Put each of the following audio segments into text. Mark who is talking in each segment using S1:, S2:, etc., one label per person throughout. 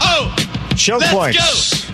S1: oh,
S2: Show
S1: let's
S2: points.
S1: go.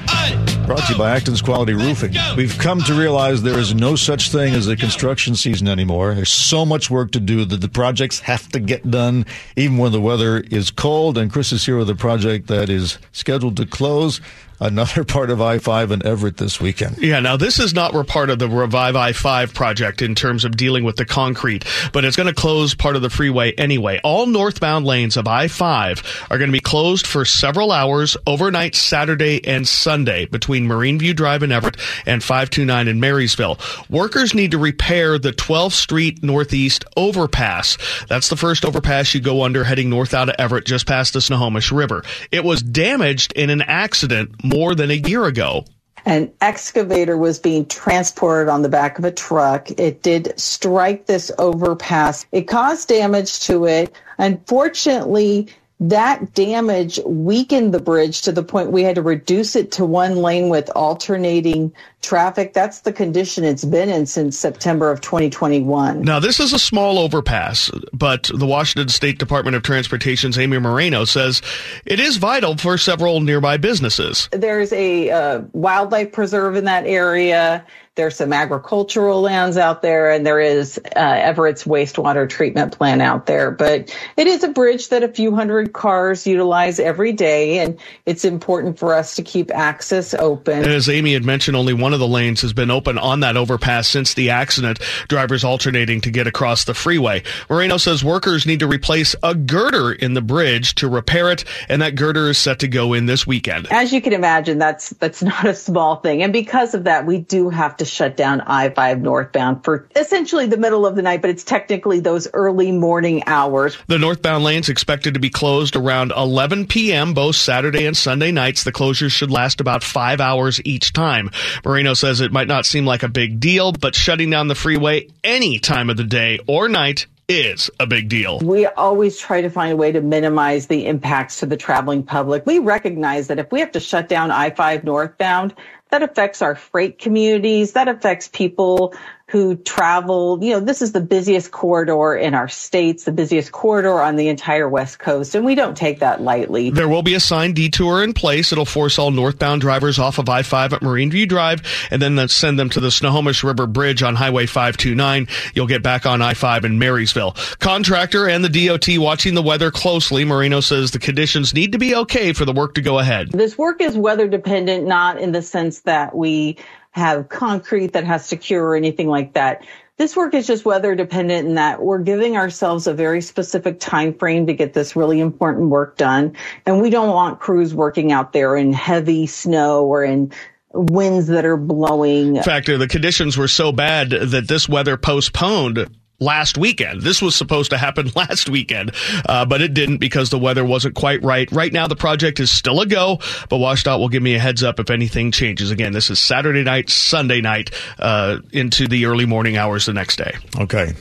S2: Brought to you by Acton's Quality Roofing. We've come to realize there is no such thing as a construction season anymore. There's so much work to do that the projects have to get done even when the weather is cold. And Chris is here with a project that is scheduled to close another part of I-5 in Everett this weekend.
S3: Yeah, now this is not part of the Revive I-5 project in terms of dealing with the concrete, but it's going to close part of the freeway anyway. All northbound lanes of I-5 are going to be closed for several hours overnight Saturday and Sunday between Marine View Drive in Everett and 529 in Marysville. Workers need to repair the 12th Street Northeast overpass. That's the first overpass you go under heading north out of Everett just past the Snohomish River. It was damaged in an accident more than a year ago.
S4: An excavator was being transported on the back of a truck. It did strike this overpass. It caused damage to it. Unfortunately, that damage weakened the bridge to the point we had to reduce it to one lane with alternating traffic. That's the condition it's been in since September of 2021.
S3: Now, this is a small overpass, but the Washington State Department of Transportation's Amy Moreno says it is vital for several nearby businesses.
S4: There's a uh, wildlife preserve in that area. There's some agricultural lands out there, and there is uh, Everett's wastewater treatment plant out there. But it is a bridge that a few hundred cars utilize every day, and it's important for us to keep access open.
S3: As Amy had mentioned, only one of the lanes has been open on that overpass since the accident, drivers alternating to get across the freeway. Moreno says workers need to replace a girder in the bridge to repair it, and that girder is set to go in this weekend.
S4: As you can imagine, that's that's not a small thing, and because of that, we do have to shut down I-5 northbound for essentially the middle of the night, but it's technically those early morning hours.
S3: The northbound lanes expected to be closed around 11 p.m. both Saturday and Sunday nights. The closures should last about five hours each time. Moreno says it might not seem like a big deal, but shutting down the freeway any time of the day or night is a big deal.
S4: We always try to find a way to minimize the impacts to the traveling public. We recognize that if we have to shut down I-5 northbound, that affects our freight communities. That affects people who travel. You know, this is the busiest corridor in our states, the busiest corridor on the entire West Coast, and we don't take that lightly.
S3: There will be a signed detour in place. It'll force all northbound drivers off of I-5 at Marine View Drive and then send them to the Snohomish River Bridge on Highway 529. You'll get back on I-5 in Marysville. Contractor and the DOT watching the weather closely. Moreno says the conditions need to be okay for the work to go ahead.
S4: This work is weather dependent, not in the sense that we have concrete that has to cure or anything like that. This work is just weather dependent in that we're giving ourselves a very specific time frame to get this really important work done. And we don't want crews working out there in heavy snow or in winds that are blowing.
S3: In fact, the conditions were so bad that this weather postponed last weekend. This was supposed to happen last weekend, uh, but it didn't because the weather wasn't quite right. Right now, the project is still a go, but WSDOT will give me a heads up if anything changes. Again, this is Saturday night, Sunday night, uh, into the early morning hours the next day.
S2: Okay.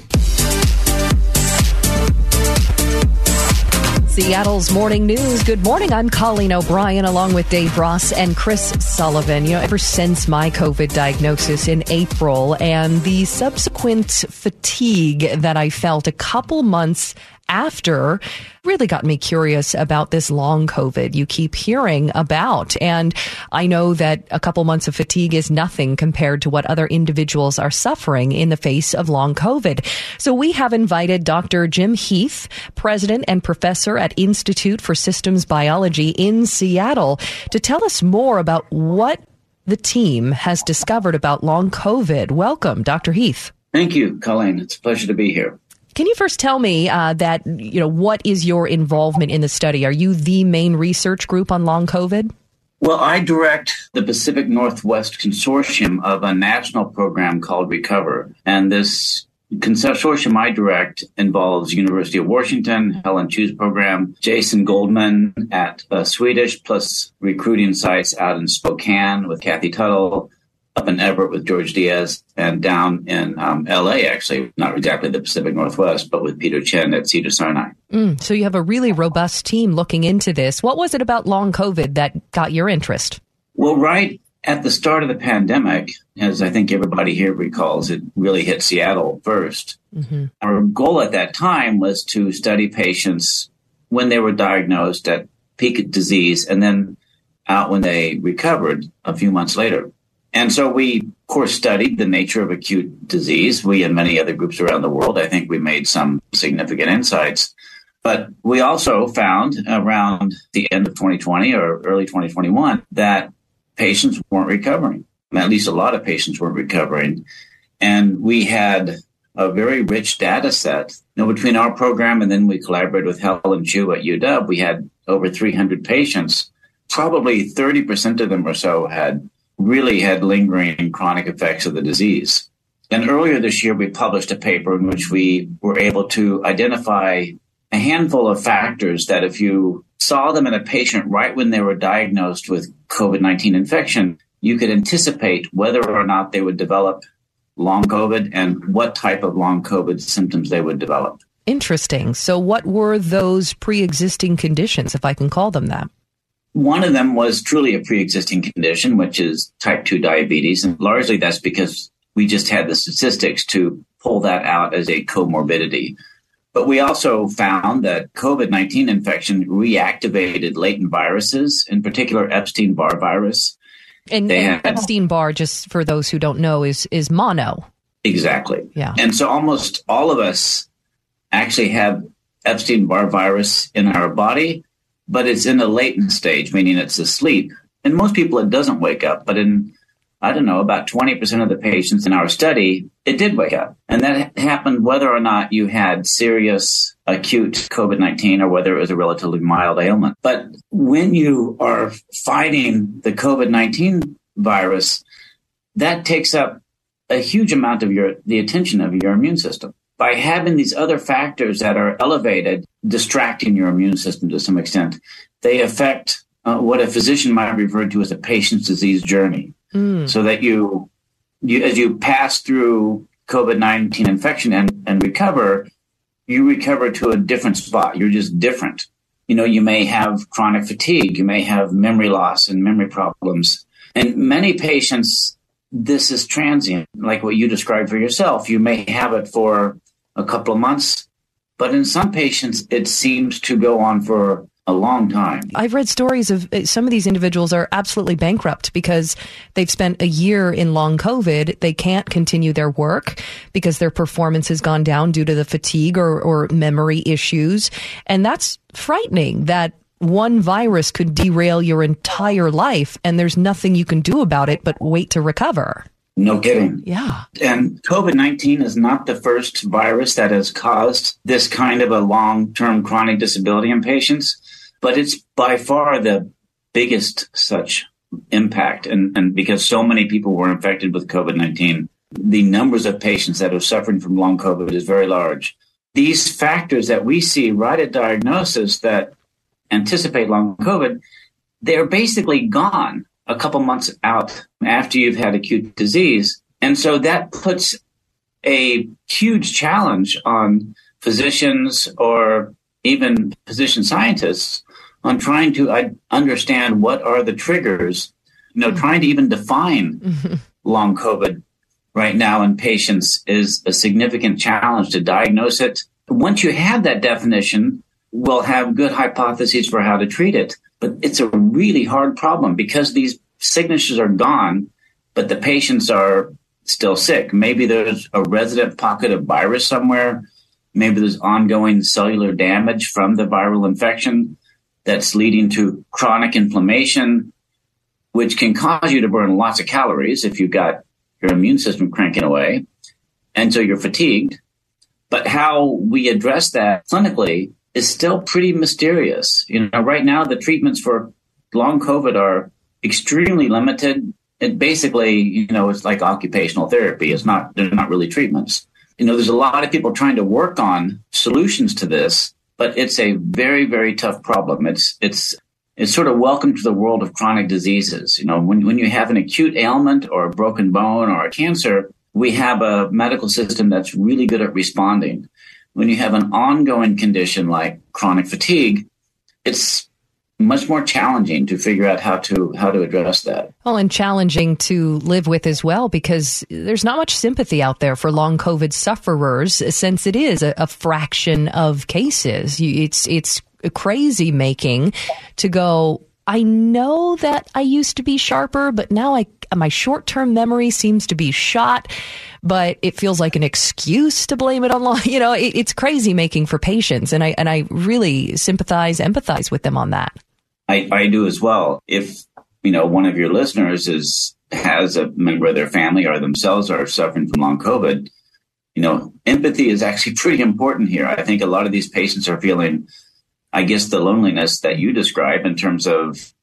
S5: Seattle's morning news. Good morning. I'm Colleen O'Brien along with Dave Ross and Chris Sullivan. You know, ever since my COVID diagnosis in April and the subsequent fatigue that I felt a couple months after really got me curious about this long COVID you keep hearing about. And I know that a couple months of fatigue is nothing compared to what other individuals are suffering in the face of long COVID. So we have invited Dr. Jim Heath, president and professor at Institute for Systems Biology in Seattle, to tell us more about what the team has discovered about long COVID. Welcome, Dr. Heath.
S6: Thank you, Colleen. It's a pleasure to be here.
S5: Can you first tell me uh, that, you know, what is your involvement in the study? Are you the main research group on long COVID?
S6: Well, I direct the Pacific Northwest Consortium of a national program called Recover. And this consortium I direct involves University of Washington, Helen Chu's program, Jason Goldman at uh, Swedish, plus recruiting sites out in Spokane with Kathy Tuttle, up in Everett with George Diaz and down in um, LA, actually, not exactly the Pacific Northwest, but with Peter Chen at Cedar Sinai.
S5: Mm, so you have a really robust team looking into this. What was it about long COVID that got your interest?
S6: Well, right at the start of the pandemic, as I think everybody here recalls, it really hit Seattle 1st mm-hmm. Our goal at that time was to study patients when they were diagnosed at peak disease and then out when they recovered a few months later. And so we, of course, studied the nature of acute disease. We and many other groups around the world, I think we made some significant insights. But we also found around the end of 2020 or early 2021 that patients weren't recovering. At least a lot of patients weren't recovering. And we had a very rich data set. Know, between our program and then we collaborated with Helen Chu at UW, we had over 300 patients. Probably 30% of them or so had really had lingering chronic effects of the disease. And earlier this year, we published a paper in which we were able to identify a handful of factors that if you saw them in a patient right when they were diagnosed with COVID 19 infection, you could anticipate whether or not they would develop long COVID and what type of long COVID symptoms they would develop.
S5: Interesting. So, what were those pre existing conditions, if I can call them that?
S6: One of them was truly a pre existing condition, which is type 2 diabetes. And largely that's because we just had the statistics to pull that out as a comorbidity. But we also found that COVID 19 infection reactivated latent viruses, in particular Epstein Barr virus.
S5: And, and Epstein Barr, just for those who don't know, is is mono.
S6: Exactly.
S5: Yeah.
S6: And so almost all of us actually have Epstein Barr virus in our body, but it's in a latent stage, meaning it's asleep. And most people, it doesn't wake up. But in, I don't know, about 20% of the patients in our study, it did wake up. And that happened whether or not you had serious acute COVID 19 or whether it was a relatively mild ailment. But when you are fighting the COVID 19 virus, that takes up a huge amount of your the attention of your immune system by having these other factors that are elevated distracting your immune system to some extent they affect uh, what a physician might refer to as a patient's disease journey mm. so that you you as you pass through covid-19 infection and, and recover you recover to a different spot you're just different you know you may have chronic fatigue you may have memory loss and memory problems and many patients this is transient, like what you described for yourself. You may have it for a couple of months, but in some patients, it seems to go on for a long time.
S5: I've read stories of uh, some of these individuals are absolutely bankrupt because they've spent a year in long COVID. They can't continue their work because their performance has gone down due to the fatigue or, or memory issues. And that's frightening that one virus could derail your entire life and there's nothing you can do about it but wait to recover.
S6: No kidding.
S5: Yeah.
S6: And COVID 19 is not the first virus that has caused this kind of a long term chronic disability in patients, but it's by far the biggest such impact. And, and because so many people were infected with COVID 19, the numbers of patients that are suffering from long COVID is very large. These factors that we see right at diagnosis that anticipate long COVID, they're basically gone a couple months out after you've had acute disease. And so that puts a huge challenge on physicians or even physician scientists on trying to understand what are the triggers, you know, trying to even define mm-hmm. long COVID right now in patients is a significant challenge to diagnose it. Once you have that definition, will have good hypotheses for how to treat it. But it's a really hard problem because these signatures are gone, but the patients are still sick. Maybe there's a resident pocket of virus somewhere. Maybe there's ongoing cellular damage from the viral infection that's leading to chronic inflammation, which can cause you to burn lots of calories if you've got your immune system cranking away. And so you're fatigued. But how we address that clinically is still pretty mysterious. You know, right now the treatments for long COVID are extremely limited. It basically, you know, it's like occupational therapy. It's not, they're not really treatments. You know, there's a lot of people trying to work on solutions to this, but it's a very, very tough problem. It's, it's, it's sort of welcome to the world of chronic diseases. You know, when, when you have an acute ailment or a broken bone or a cancer, we have a medical system that's really good at responding when you have an ongoing condition like chronic fatigue, it's much more challenging to figure out how to how to address that.
S5: Well, and challenging to live with as well because there's not much sympathy out there for long COVID sufferers since it is a, a fraction of cases. It's it's crazy making to go, I know that I used to be sharper, but now I my short term memory seems to be shot. But it feels like an excuse to blame it on You know, it, it's crazy making for patients, and I and I really sympathize, empathize with them on that.
S6: I, I do as well. If you know one of your listeners is has a member of their family or themselves are suffering from long COVID, you know, empathy is actually pretty important here. I think a lot of these patients are feeling I guess the loneliness that you describe in terms of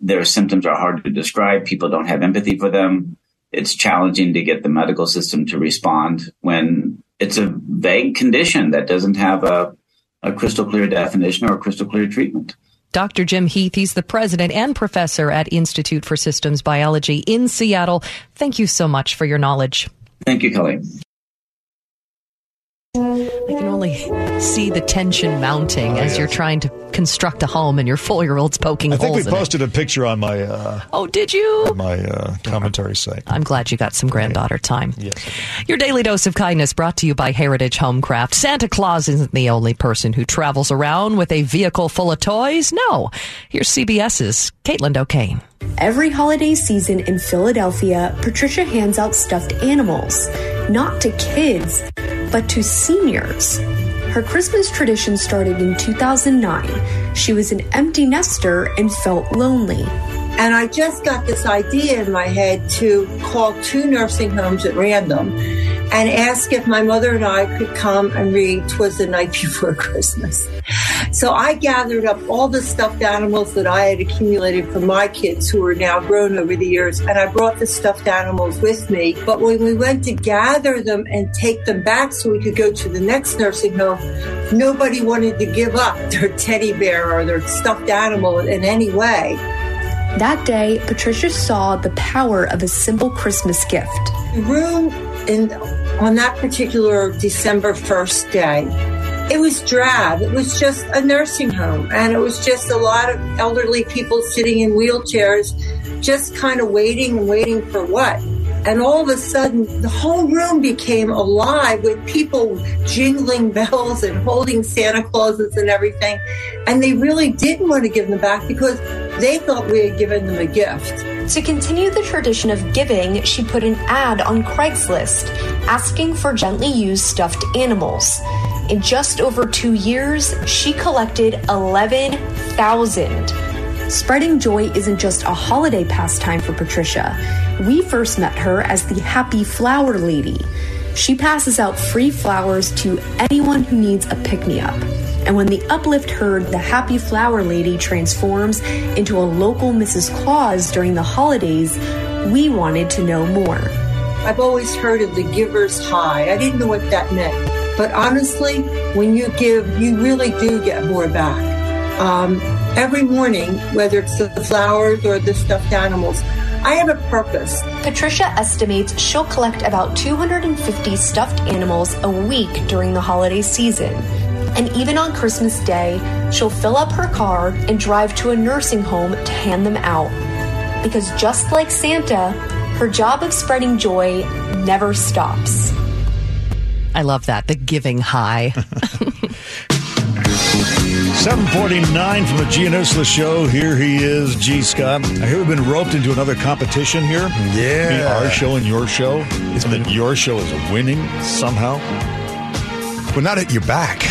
S6: their symptoms are hard to describe. People don't have empathy for them. It's challenging to get the medical system to respond when it's a vague condition that doesn't have a, a crystal clear definition or a crystal clear treatment.
S5: Dr. Jim Heath, he's the president and professor at Institute for Systems Biology in Seattle. Thank you so much for your knowledge.
S6: Thank you, Kelly.
S5: I can only see the tension mounting oh, as yes. you're trying to construct a home and your four year old's poking holes.
S2: I think
S5: we
S2: posted a picture on my. Uh,
S5: oh, did you?
S2: my uh, commentary site.
S5: I'm glad you got some granddaughter time.
S2: Yes.
S5: Your daily dose of kindness brought to you by Heritage Homecraft. Santa Claus isn't the only person who travels around with a vehicle full of toys. No. Here's CBS's Caitlin O'Kane.
S1: Every holiday season in Philadelphia, Patricia hands out stuffed animals, not to kids but to seniors. Her Christmas tradition started in 2009. She was an empty nester and felt lonely.
S7: And I just got this idea in my head to call two nursing homes at random and ask if my mother and I could come and read Twas the Night Before Christmas. So I gathered up all the stuffed animals that I had accumulated from my kids who are now grown over the years, and I brought the stuffed animals with me. But when we went to gather them and take them back so we could go to the next nursing home, nobody wanted to give up their teddy bear or their stuffed animal in any way.
S1: That day, Patricia saw the power of a simple Christmas gift.
S7: The room in, on that particular December 1st day it was drab. It was just a nursing home. And it was just a lot of elderly people sitting in wheelchairs, just kind of waiting and waiting for what? And all of a sudden, the whole room became alive with people jingling bells and holding Santa Clauses and everything. And they really didn't want to give them back because they thought we had given them a gift.
S1: To continue the tradition of giving, she put an ad on Craigslist asking for gently used stuffed animals. In just over two years, she collected 11,000. Spreading joy isn't just a holiday pastime for Patricia. We first met her as the Happy Flower Lady. She passes out free flowers to anyone who needs a pick me up. And when the Uplift heard the Happy Flower Lady transforms into a local Mrs. Claus during the holidays, we wanted to know more.
S7: I've always heard of the giver's high. I didn't know what that meant. But honestly, when you give, you really do get more back. Um, every morning, whether it's the flowers or the stuffed animals, I have a purpose.
S1: Patricia estimates she'll collect about 250 stuffed animals a week during the holiday season. And even on Christmas Day, she'll fill up her car and drive to a nursing home to hand them out. Because just like Santa, her job of spreading joy never stops.
S5: I love that. The giving high.
S2: 749 from the Gee and Ursula show. Here he is, Gee Scott. I hear we've been roped into another competition here.
S8: Yeah.
S2: our show and your show. It's that your show is winning somehow.
S8: Well, not at your back.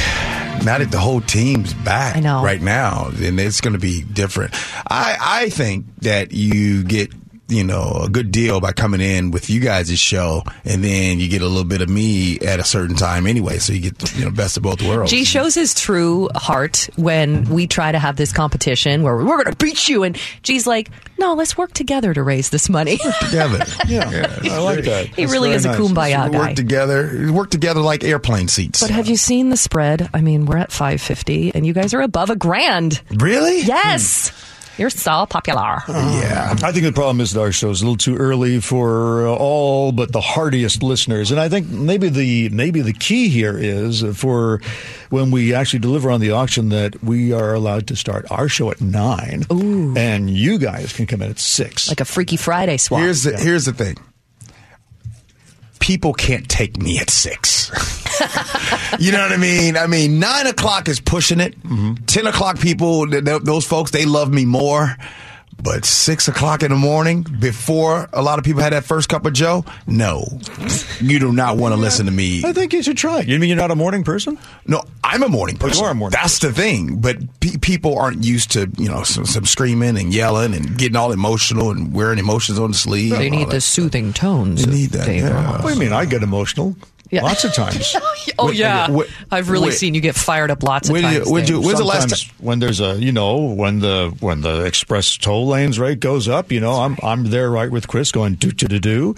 S8: Not at the whole team's back
S5: I know.
S8: right now. And it's going to be different. I, I think that you get you know, a good deal by coming in with you guys' show, and then you get a little bit of me at a certain time anyway, so you get you know best of both worlds.
S5: G shows his true heart when we try to have this competition where we're going to beat you, and G's like, "No, let's work together to raise this money."
S8: Work together,
S2: yeah, yeah I like that.
S5: He That's really is nice. a kumbaya
S8: guy. Work together, work together like airplane seats.
S5: But have you seen the spread? I mean, we're at five fifty, and you guys are above a grand.
S8: Really?
S5: Yes. Hmm. You're so popular.
S8: Uh, yeah.
S2: I think the problem is that our show is a little too early for all but the hardiest listeners. And I think maybe the maybe the key here is for when we actually deliver on the auction that we are allowed to start our show at nine.
S5: Ooh.
S2: And you guys can come in at six.
S5: Like a Freaky Friday swap.
S8: Here's the, yeah. here's the thing. People can't take me at six. you know what I mean? I mean, nine o'clock is pushing it.
S2: Mm-hmm.
S8: Ten o'clock people, th- th- those folks, they love me more. But six o'clock in the morning, before a lot of people had that first cup of Joe, no, you do not want to listen to me.
S2: I think you should try. You mean you're not a morning person?
S8: No, I'm a morning
S2: Oh, you
S8: person.
S2: are a morning
S8: That's the thing. But pe- people aren't used to, you know, some, some screaming and yelling and getting all emotional and wearing emotions on the sleeve.
S5: They need the soothing tones.
S8: They need that,
S5: Dave
S8: yeah.
S2: What do you mean? I get emotional.
S5: Yeah.
S2: Lots of times.
S5: Oh
S8: Wait,
S5: yeah, oh,
S8: wait,
S5: I've really
S8: wait.
S5: seen you get fired up lots of
S8: When you-
S5: times.
S8: when you-
S5: Dave.
S8: When's the last
S2: Sometimes when there's a you know when the when the express toll lanes rate goes up, you know I'm I'm there right with Chris going do do do do.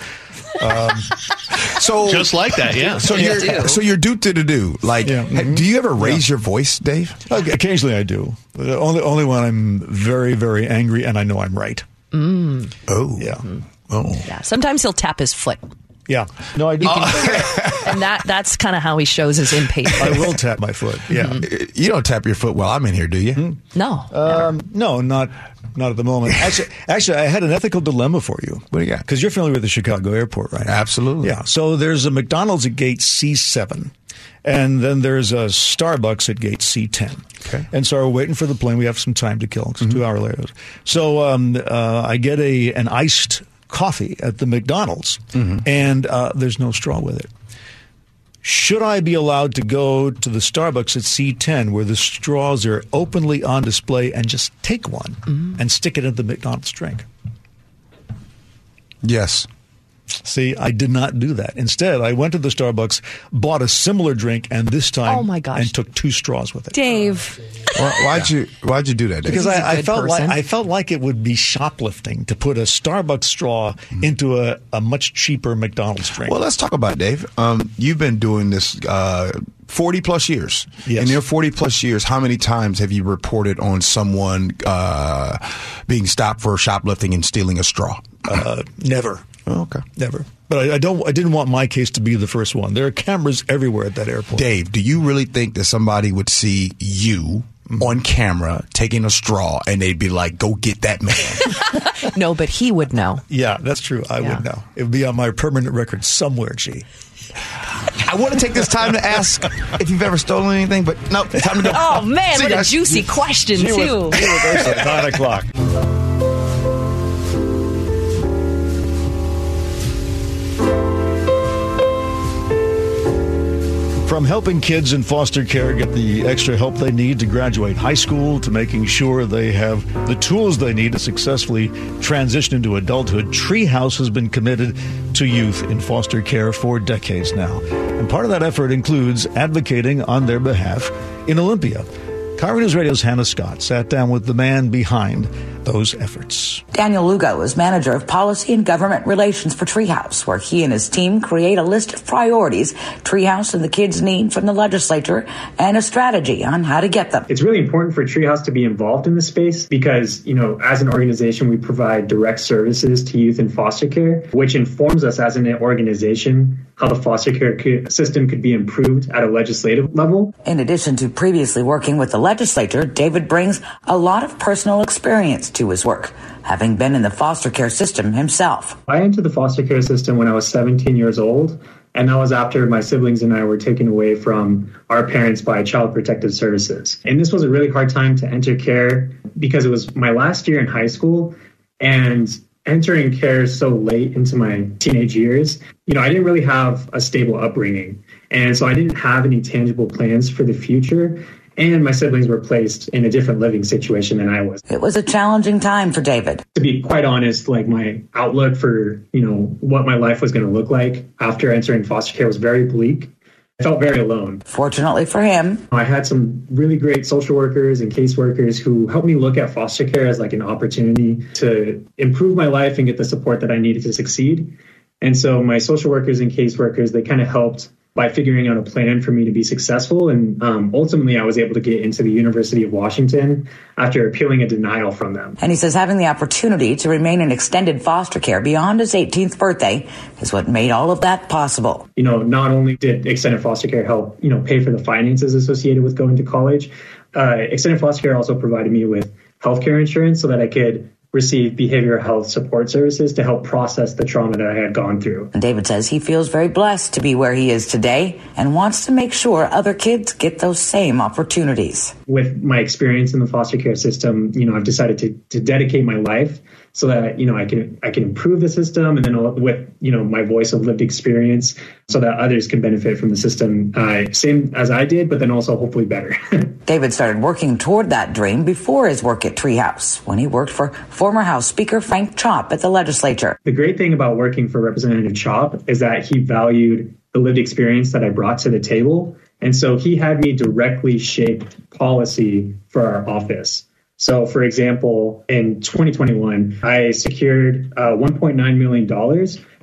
S8: Um, so
S3: Just like that, yeah.
S8: So
S5: You
S8: you're
S5: do.
S8: so you're due to the do. Like,
S2: Yeah.
S8: ha- mm-hmm. do you ever raise your voice, Dave?
S2: Okay, Occasionally I do. Uh, Only only when I'm very very angry and I know I'm right. Mm.
S8: Oh,
S2: Yeah. Mm.
S8: Oh,
S5: yeah, sometimes he'll tap his foot,
S2: Yeah. No, I do.
S5: and that that's kind of how he shows his impatience.
S2: I will tap my foot. Yeah.
S8: you don't tap your foot while I'm in here, do you?
S5: No,
S2: Um, no, not not at the moment. Actually, actually, I had an ethical dilemma for you.
S8: What do you got?
S2: Because you're familiar with the Chicago airport, right?
S8: Absolutely.
S2: Yeah. So there's a McDonald's at gate C7, and then there's a Starbucks at gate C10.
S8: Okay.
S2: And so we're waiting for the plane. We have some time to kill. It's two hour later. So um, uh, I get a an iced coffee at the McDonald's, and uh, there's no straw with it. Should I be allowed to go to the Starbucks at C10 where the straws are openly on display and just take one mm-hmm. and stick it in the McDonald's drink?
S8: Yes.
S2: See, I did not do that. Instead, I went to the Starbucks, bought a similar drink, and this time,
S5: Oh, my gosh.
S2: and took two straws with it.
S5: Dave.
S8: Why, why'd you Why'd you do that, Dave?
S2: Because
S5: He's a
S2: I, I
S5: good
S2: felt like. I felt like it would be shoplifting to put a Starbucks straw into a, a much cheaper McDonald's drink.
S8: Well, let's talk about it, Dave. Um, you've been doing this uh, 40 plus years.
S2: Yes.
S8: In your 40 plus years, how many times have you reported on someone uh, being stopped for shoplifting and stealing a straw?
S2: uh, never,
S8: Oh, okay.
S2: never. But I, I don't. I didn't want my case to be the first one. There are cameras everywhere at that airport.
S8: Dave, do you really think that somebody would see you mm-hmm. on camera taking a straw and they'd be like, go get that man?
S5: No, but he would know.
S2: Yeah, that's true. I
S5: Yeah.
S2: would know. It would be on my permanent record somewhere. Gee.
S8: I want to take this time to ask if you've ever stolen anything, but no, time to go.
S5: Oh man,
S8: See you
S5: what a juicy question
S2: She
S5: too.
S2: she was nine o'clock. From helping kids in foster care get the extra help they need to graduate high school to making sure they have the tools they need to successfully transition into adulthood, Treehouse has been committed to youth in foster care for decades now. And part of that effort includes advocating on their behalf in Olympia. KIRO News Radio's Hannah Scott sat down with the man behind those efforts.
S9: Daniel Lugo is manager of policy and government relations for Treehouse, where he and his team create a list of priorities Treehouse and the kids need from the legislature and a strategy on how to get them.
S10: It's really important for Treehouse to be involved in this space because, you know, as an organization, we provide direct services to youth in foster care, which informs us as an organization how the foster care system could be improved at a legislative level.
S9: In addition to previously working with the legislature, David brings a lot of personal experience to his work, having been in the foster care system himself.
S10: I entered the foster care system when I was 17 years old, and that was after my siblings and I were taken away from our parents by Child Protective Services. And this was a really hard time to enter care because it was my last year in high school, and entering care so late into my teenage years, you know, I didn't really have a stable upbringing. And so I didn't have any tangible plans for the future. And my siblings were placed in a different living situation than I was
S9: It was a challenging time for David.
S10: to be quite honest, like my outlook for, you know, what my life was going to look like after entering foster care was very bleak. I felt very alone.
S9: Fortunately for him,
S10: I had some really great social workers and caseworkers who helped me look at foster care as like an opportunity to improve my life and get the support that I needed to succeed. And so my social workers and caseworkers, they kind of helped by figuring out a plan for me to be successful. And um, ultimately, I was able to get into the University of Washington after appealing a denial from them.
S9: and he says having the opportunity to remain in extended foster care beyond his 18th birthday is what made all of that possible.
S10: you know, not only did extended foster care help, you know, pay for the finances associated with going to college, uh, extended foster care also provided me with healthcare insurance so that I could receive behavioral health support services to help process the trauma that I had gone through.
S9: And David says he feels very blessed to be where he is today and wants to make sure other kids get those same opportunities.
S10: With my experience in the foster care system, you know, I've decided to, to dedicate my life so that you know I can I can improve the system, and then with you know my voice of lived experience, so that others can benefit from the system, uh, same as I did, but then also hopefully better.
S9: David started working toward that dream before his work at Treehouse, when he worked for former House Speaker Frank Chopp at the legislature.
S10: The great thing about working for Representative Chopp is that he valued the lived experience that I brought to the table. And so he had me directly shape policy for our office. So, for example, in 2021, I secured uh, $1.9 million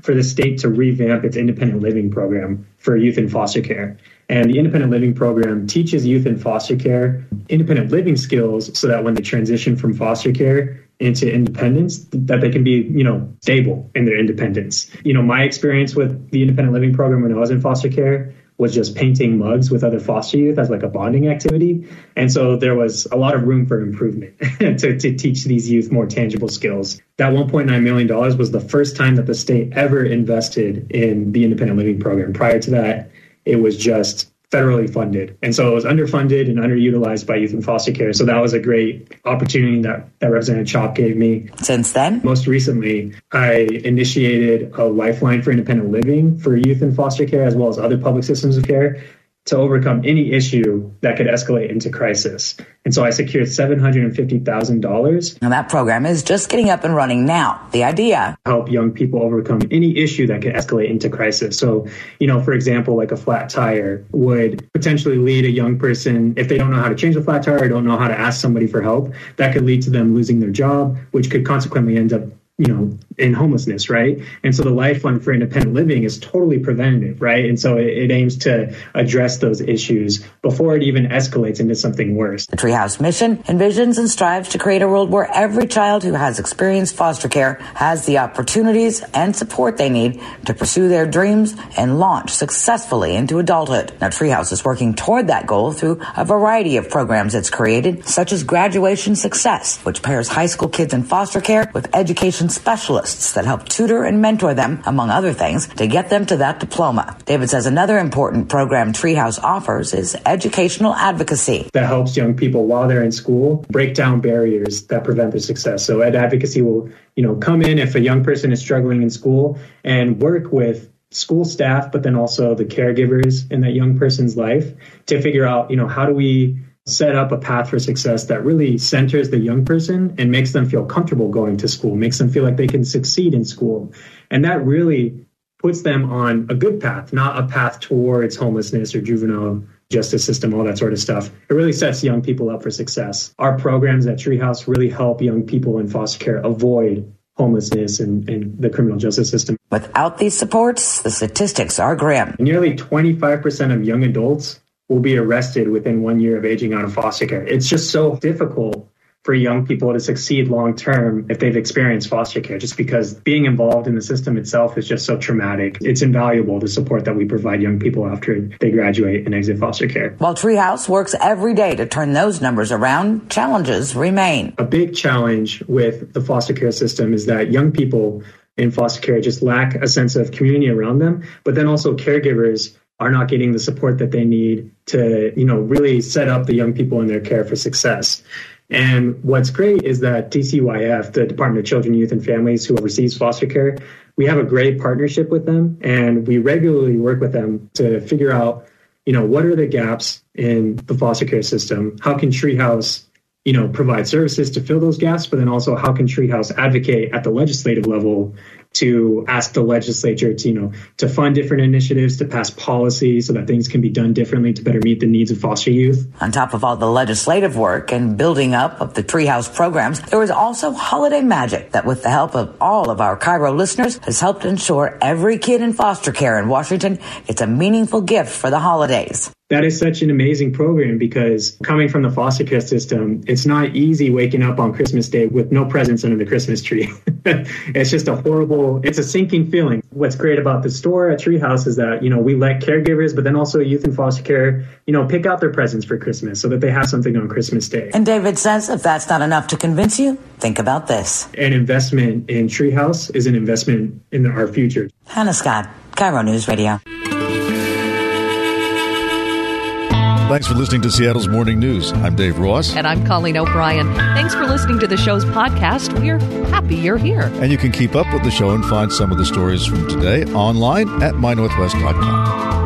S10: for the state to revamp its independent living program for youth in foster care. And the independent living program teaches youth in foster care independent living skills so that when they transition from foster care into independence that they can be you know stable in their independence you know my experience with the independent living program when i was in foster care was just painting mugs with other foster youth as like a bonding activity. And so there was a lot of room for improvement to, to teach these youth more tangible skills. That $1.9 million was the first time that the state ever invested in the independent living program. Prior to that, it was just federally funded. And so it was underfunded and underutilized by youth in foster care. So that was a great opportunity that, that Representative Chopp gave me.
S9: Since then?
S10: Most recently, I initiated a lifeline for independent living for youth in foster care as well as other public systems of care to overcome any issue that could escalate into crisis. And so I secured $750,000.
S9: And that program is just getting up and running now. The idea
S10: help young people overcome any issue that could escalate into crisis. So, you know, for example, like a flat tire would potentially lead a young person if they don't know how to change a flat tire or don't know how to ask somebody for help, that could lead to them losing their job, which could consequently end up you know, in homelessness, right? And so the Lifeline for Independent Living is totally preventative, right? And so it, it, aims to address those issues before it even escalates into something worse.
S9: The Treehouse mission envisions and strives to create a world where every child who has experienced foster care has the opportunities and support they need to pursue their dreams and launch successfully into adulthood. Now, Treehouse is working toward that goal through a variety of programs it's created, such as Graduation Success, which pairs high school kids in foster care with education specialists that help tutor and mentor them, among other things, to get them to that diploma. David says another important program Treehouse offers is educational advocacy.
S10: That helps young people while they're in school break down barriers that prevent their success. So ed advocacy will, you know, come in if a young person is struggling in school and work with school staff, but then also the caregivers in that young person's life to figure out, you know, how do we set up a path for success that really centers the young person and makes them feel comfortable going to school, makes them feel like they can succeed in school. And that really puts them on a good path, not a path towards homelessness or juvenile justice system, all that sort of stuff. It really sets young people up for success. Our programs at Treehouse really help young people in foster care avoid homelessness and, and the criminal justice system.
S9: Without these supports, the statistics are grim.
S10: Nearly 25% of young adults will be arrested within one year of aging out of foster care. It's just so difficult for young people to succeed long term if they've experienced foster care, just because being involved in the system itself is just so traumatic. It's invaluable the support that we provide young people after they graduate and exit foster care.
S9: While Treehouse works every day to turn those numbers around, challenges remain.
S10: A big challenge with the foster care system is that young people in foster care just lack a sense of community around them, but then also caregivers are not getting the support that they need to, you know, really set up the young people in their care for success. And what's great is that DCYF, the Department of Children, Youth, and Families, who oversees foster care, we have a great partnership with them, and we regularly work with them to figure out, you know, what are the gaps in the foster care system? How can Treehouse, you know, provide services to fill those gaps? But then also, how can Treehouse advocate at the legislative level to ask the legislature to, you know, to fund different initiatives, to pass policy so that things can be done differently to better meet the needs of foster youth.
S9: On top of all the legislative work and building up of the Treehouse programs, there was also holiday magic that, with the help of all of our KIRO listeners, has helped ensure every kid in foster care in Washington gets a meaningful gift for the holidays.
S10: That is such an amazing program because coming from the foster care system, it's not easy waking up on Christmas Day with no presents under the Christmas tree. it's just a horrible, it's a sinking feeling. What's great about the store at Treehouse is that, you know, we let caregivers, but then also youth in foster care, you know, pick out their presents for Christmas so that they have something on Christmas Day.
S9: And David says if that's not enough to convince you, think about this.
S10: An investment in Treehouse is an investment in our future.
S9: Hannah Scott, KIRO News Radio.
S2: Thanks for listening to Seattle's Morning News. I'm Dave Ross.
S5: And I'm Colleen O'Brien. Thanks for listening to the show's podcast. We're happy you're here.
S2: And you can keep up with the show and find some of the stories from today online at mynorthwest.com.